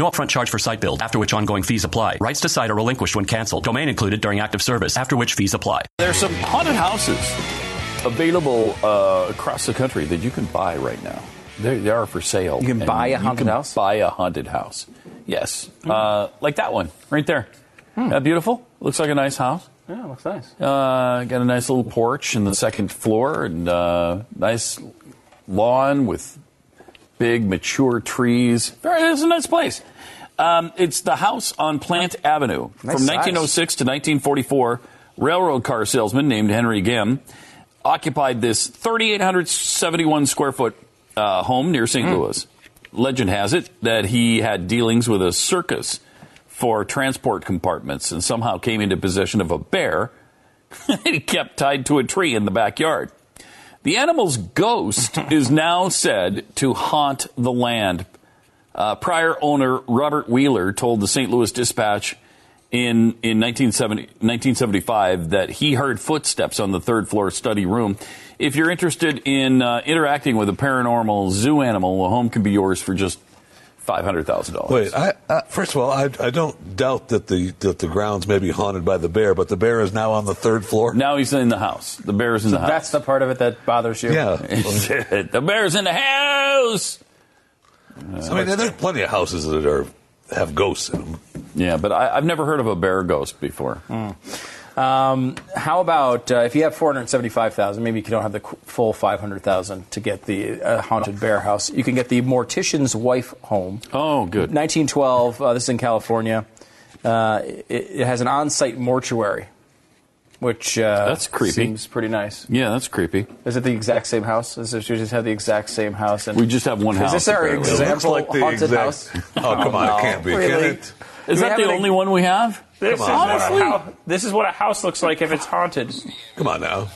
No upfront charge for site build, after which ongoing fees apply. Rights to site are relinquished when canceled. Domain included during active service, after which fees apply. There's some haunted houses available uh, across the country that you can buy right now. They, they are for sale. You can buy a you haunted can house? Buy a haunted house. Yes, uh, like that one right there. Isn't that beautiful? Looks like a nice house. Yeah, looks nice. Uh, got a nice little porch in the second floor and uh, nice lawn with big mature trees. Very, it's a nice place. Um, it's the house on Plant Avenue Nice from size. 1906 to 1944. Railroad car salesman named Henry Gim occupied this 3,871 square foot uh, home near St. Louis. Legend has it that he had dealings with a circus for transport compartments and somehow came into possession of a bear he kept tied to a tree in the backyard. The animal's ghost is now said to haunt the land. Uh, prior owner Robert Wheeler told the St. Louis Dispatch in, in 1970, 1975 that he heard footsteps on the third floor study room. If you're interested in uh, interacting with a paranormal zoo animal, a home can be yours for just $500,000. Wait, I, I, first of all, I, I don't doubt that the that the grounds may be haunted by the bear, but the bear is now on the third floor. Now he's in the house. The bear is in the house. That's the part of it that bothers you. Yeah, the bear's in the house. I mean, there's plenty of houses that are have ghosts in them. Yeah, but I, I've never heard of a bear ghost before. Hmm. Um, how about uh, if you have four hundred seventy-five thousand? Maybe you don't have the full five hundred thousand to get the uh, haunted bear house. You can get the Mortician's Wife home. Oh, good. Nineteen twelve. Uh, this is in California. Uh, it, it has an on-site mortuary, which uh, That's creepy. Seems pretty nice. Yeah, that's creepy. Is it the exact same house? Is it, you just have the exact same house? And We just have one house. Is this our apparently. example Looks like haunted exact- house? Oh, come on, no. it can't be, Really? can it? Is that the any- only one we have? This is, Come on, what a honestly. hou- this is what a house looks like if it's haunted. Come on now, All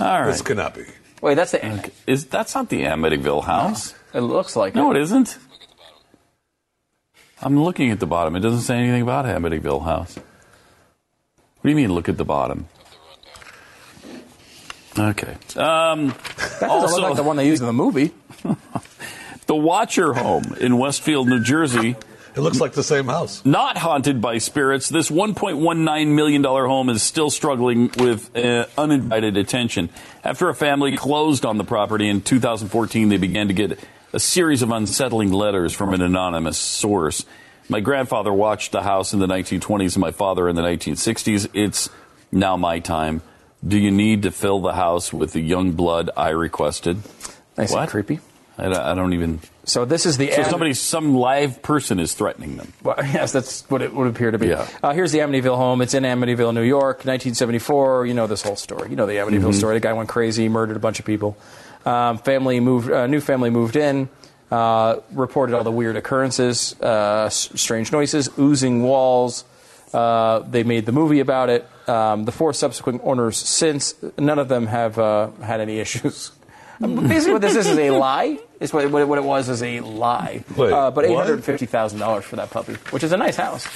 right. this right. cannot be. Wait, that's the. Is that's not the Amityville house? It looks like No, it. it isn't. I'm looking at the bottom. It doesn't say anything about Amityville house. What do you mean? Look at the bottom. Okay. Um, That doesn't also, look like the one they used in the movie. the Watcher home in Westfield, New Jersey. It looks like the same house. not haunted by spirits. This $1.19 million home is still struggling with uh, uninvited attention. After a family closed on the property in 2014, they began to get a series of unsettling letters from an anonymous source. My grandfather watched the house in the 1920s and my father in the 1960s. It's now my time. Do you need to fill the house with the young blood I requested? Nice What? and creepy. I don't, I don't even. So this is the So Am- somebody, some live person is threatening them. Well, yes, that's what it would appear to be. Yeah. Uh, here's the Amityville home. It's in Amityville, New York, 1974. You know this whole story. You know the Amityville Mhm. story. The guy went crazy, murdered a bunch of people. Um, family moved. Uh, new family moved in. Uh, reported all the weird occurrences, uh, strange noises, oozing walls. Uh, they made the movie about it. Um, the four subsequent owners since, none of them have uh, had any issues. Um, Basically, what this is is a lie. Is what, what, it- what it was is a lie. Wait, uh, but eight what? hundred fifty thousand dollars for that puppy, which is a nice house.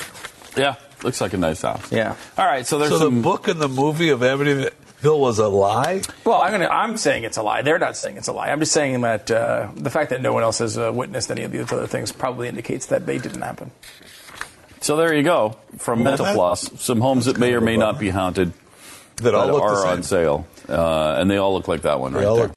Yeah, looks like a nice house. Yeah. All right, so there's so some. the book and the movie of Amityville was a lie. Well, I'm gonna. I'm saying it's a lie. They're not saying it's a lie. I'm just saying that uh, the fact that no one else has uh, witnessed any of these other things probably indicates that they didn't happen. So there you go from Mental that- Floss. Some homes that may or may not be haunted That all look the are same. on sale, uh, and they all look like that one right all there. look-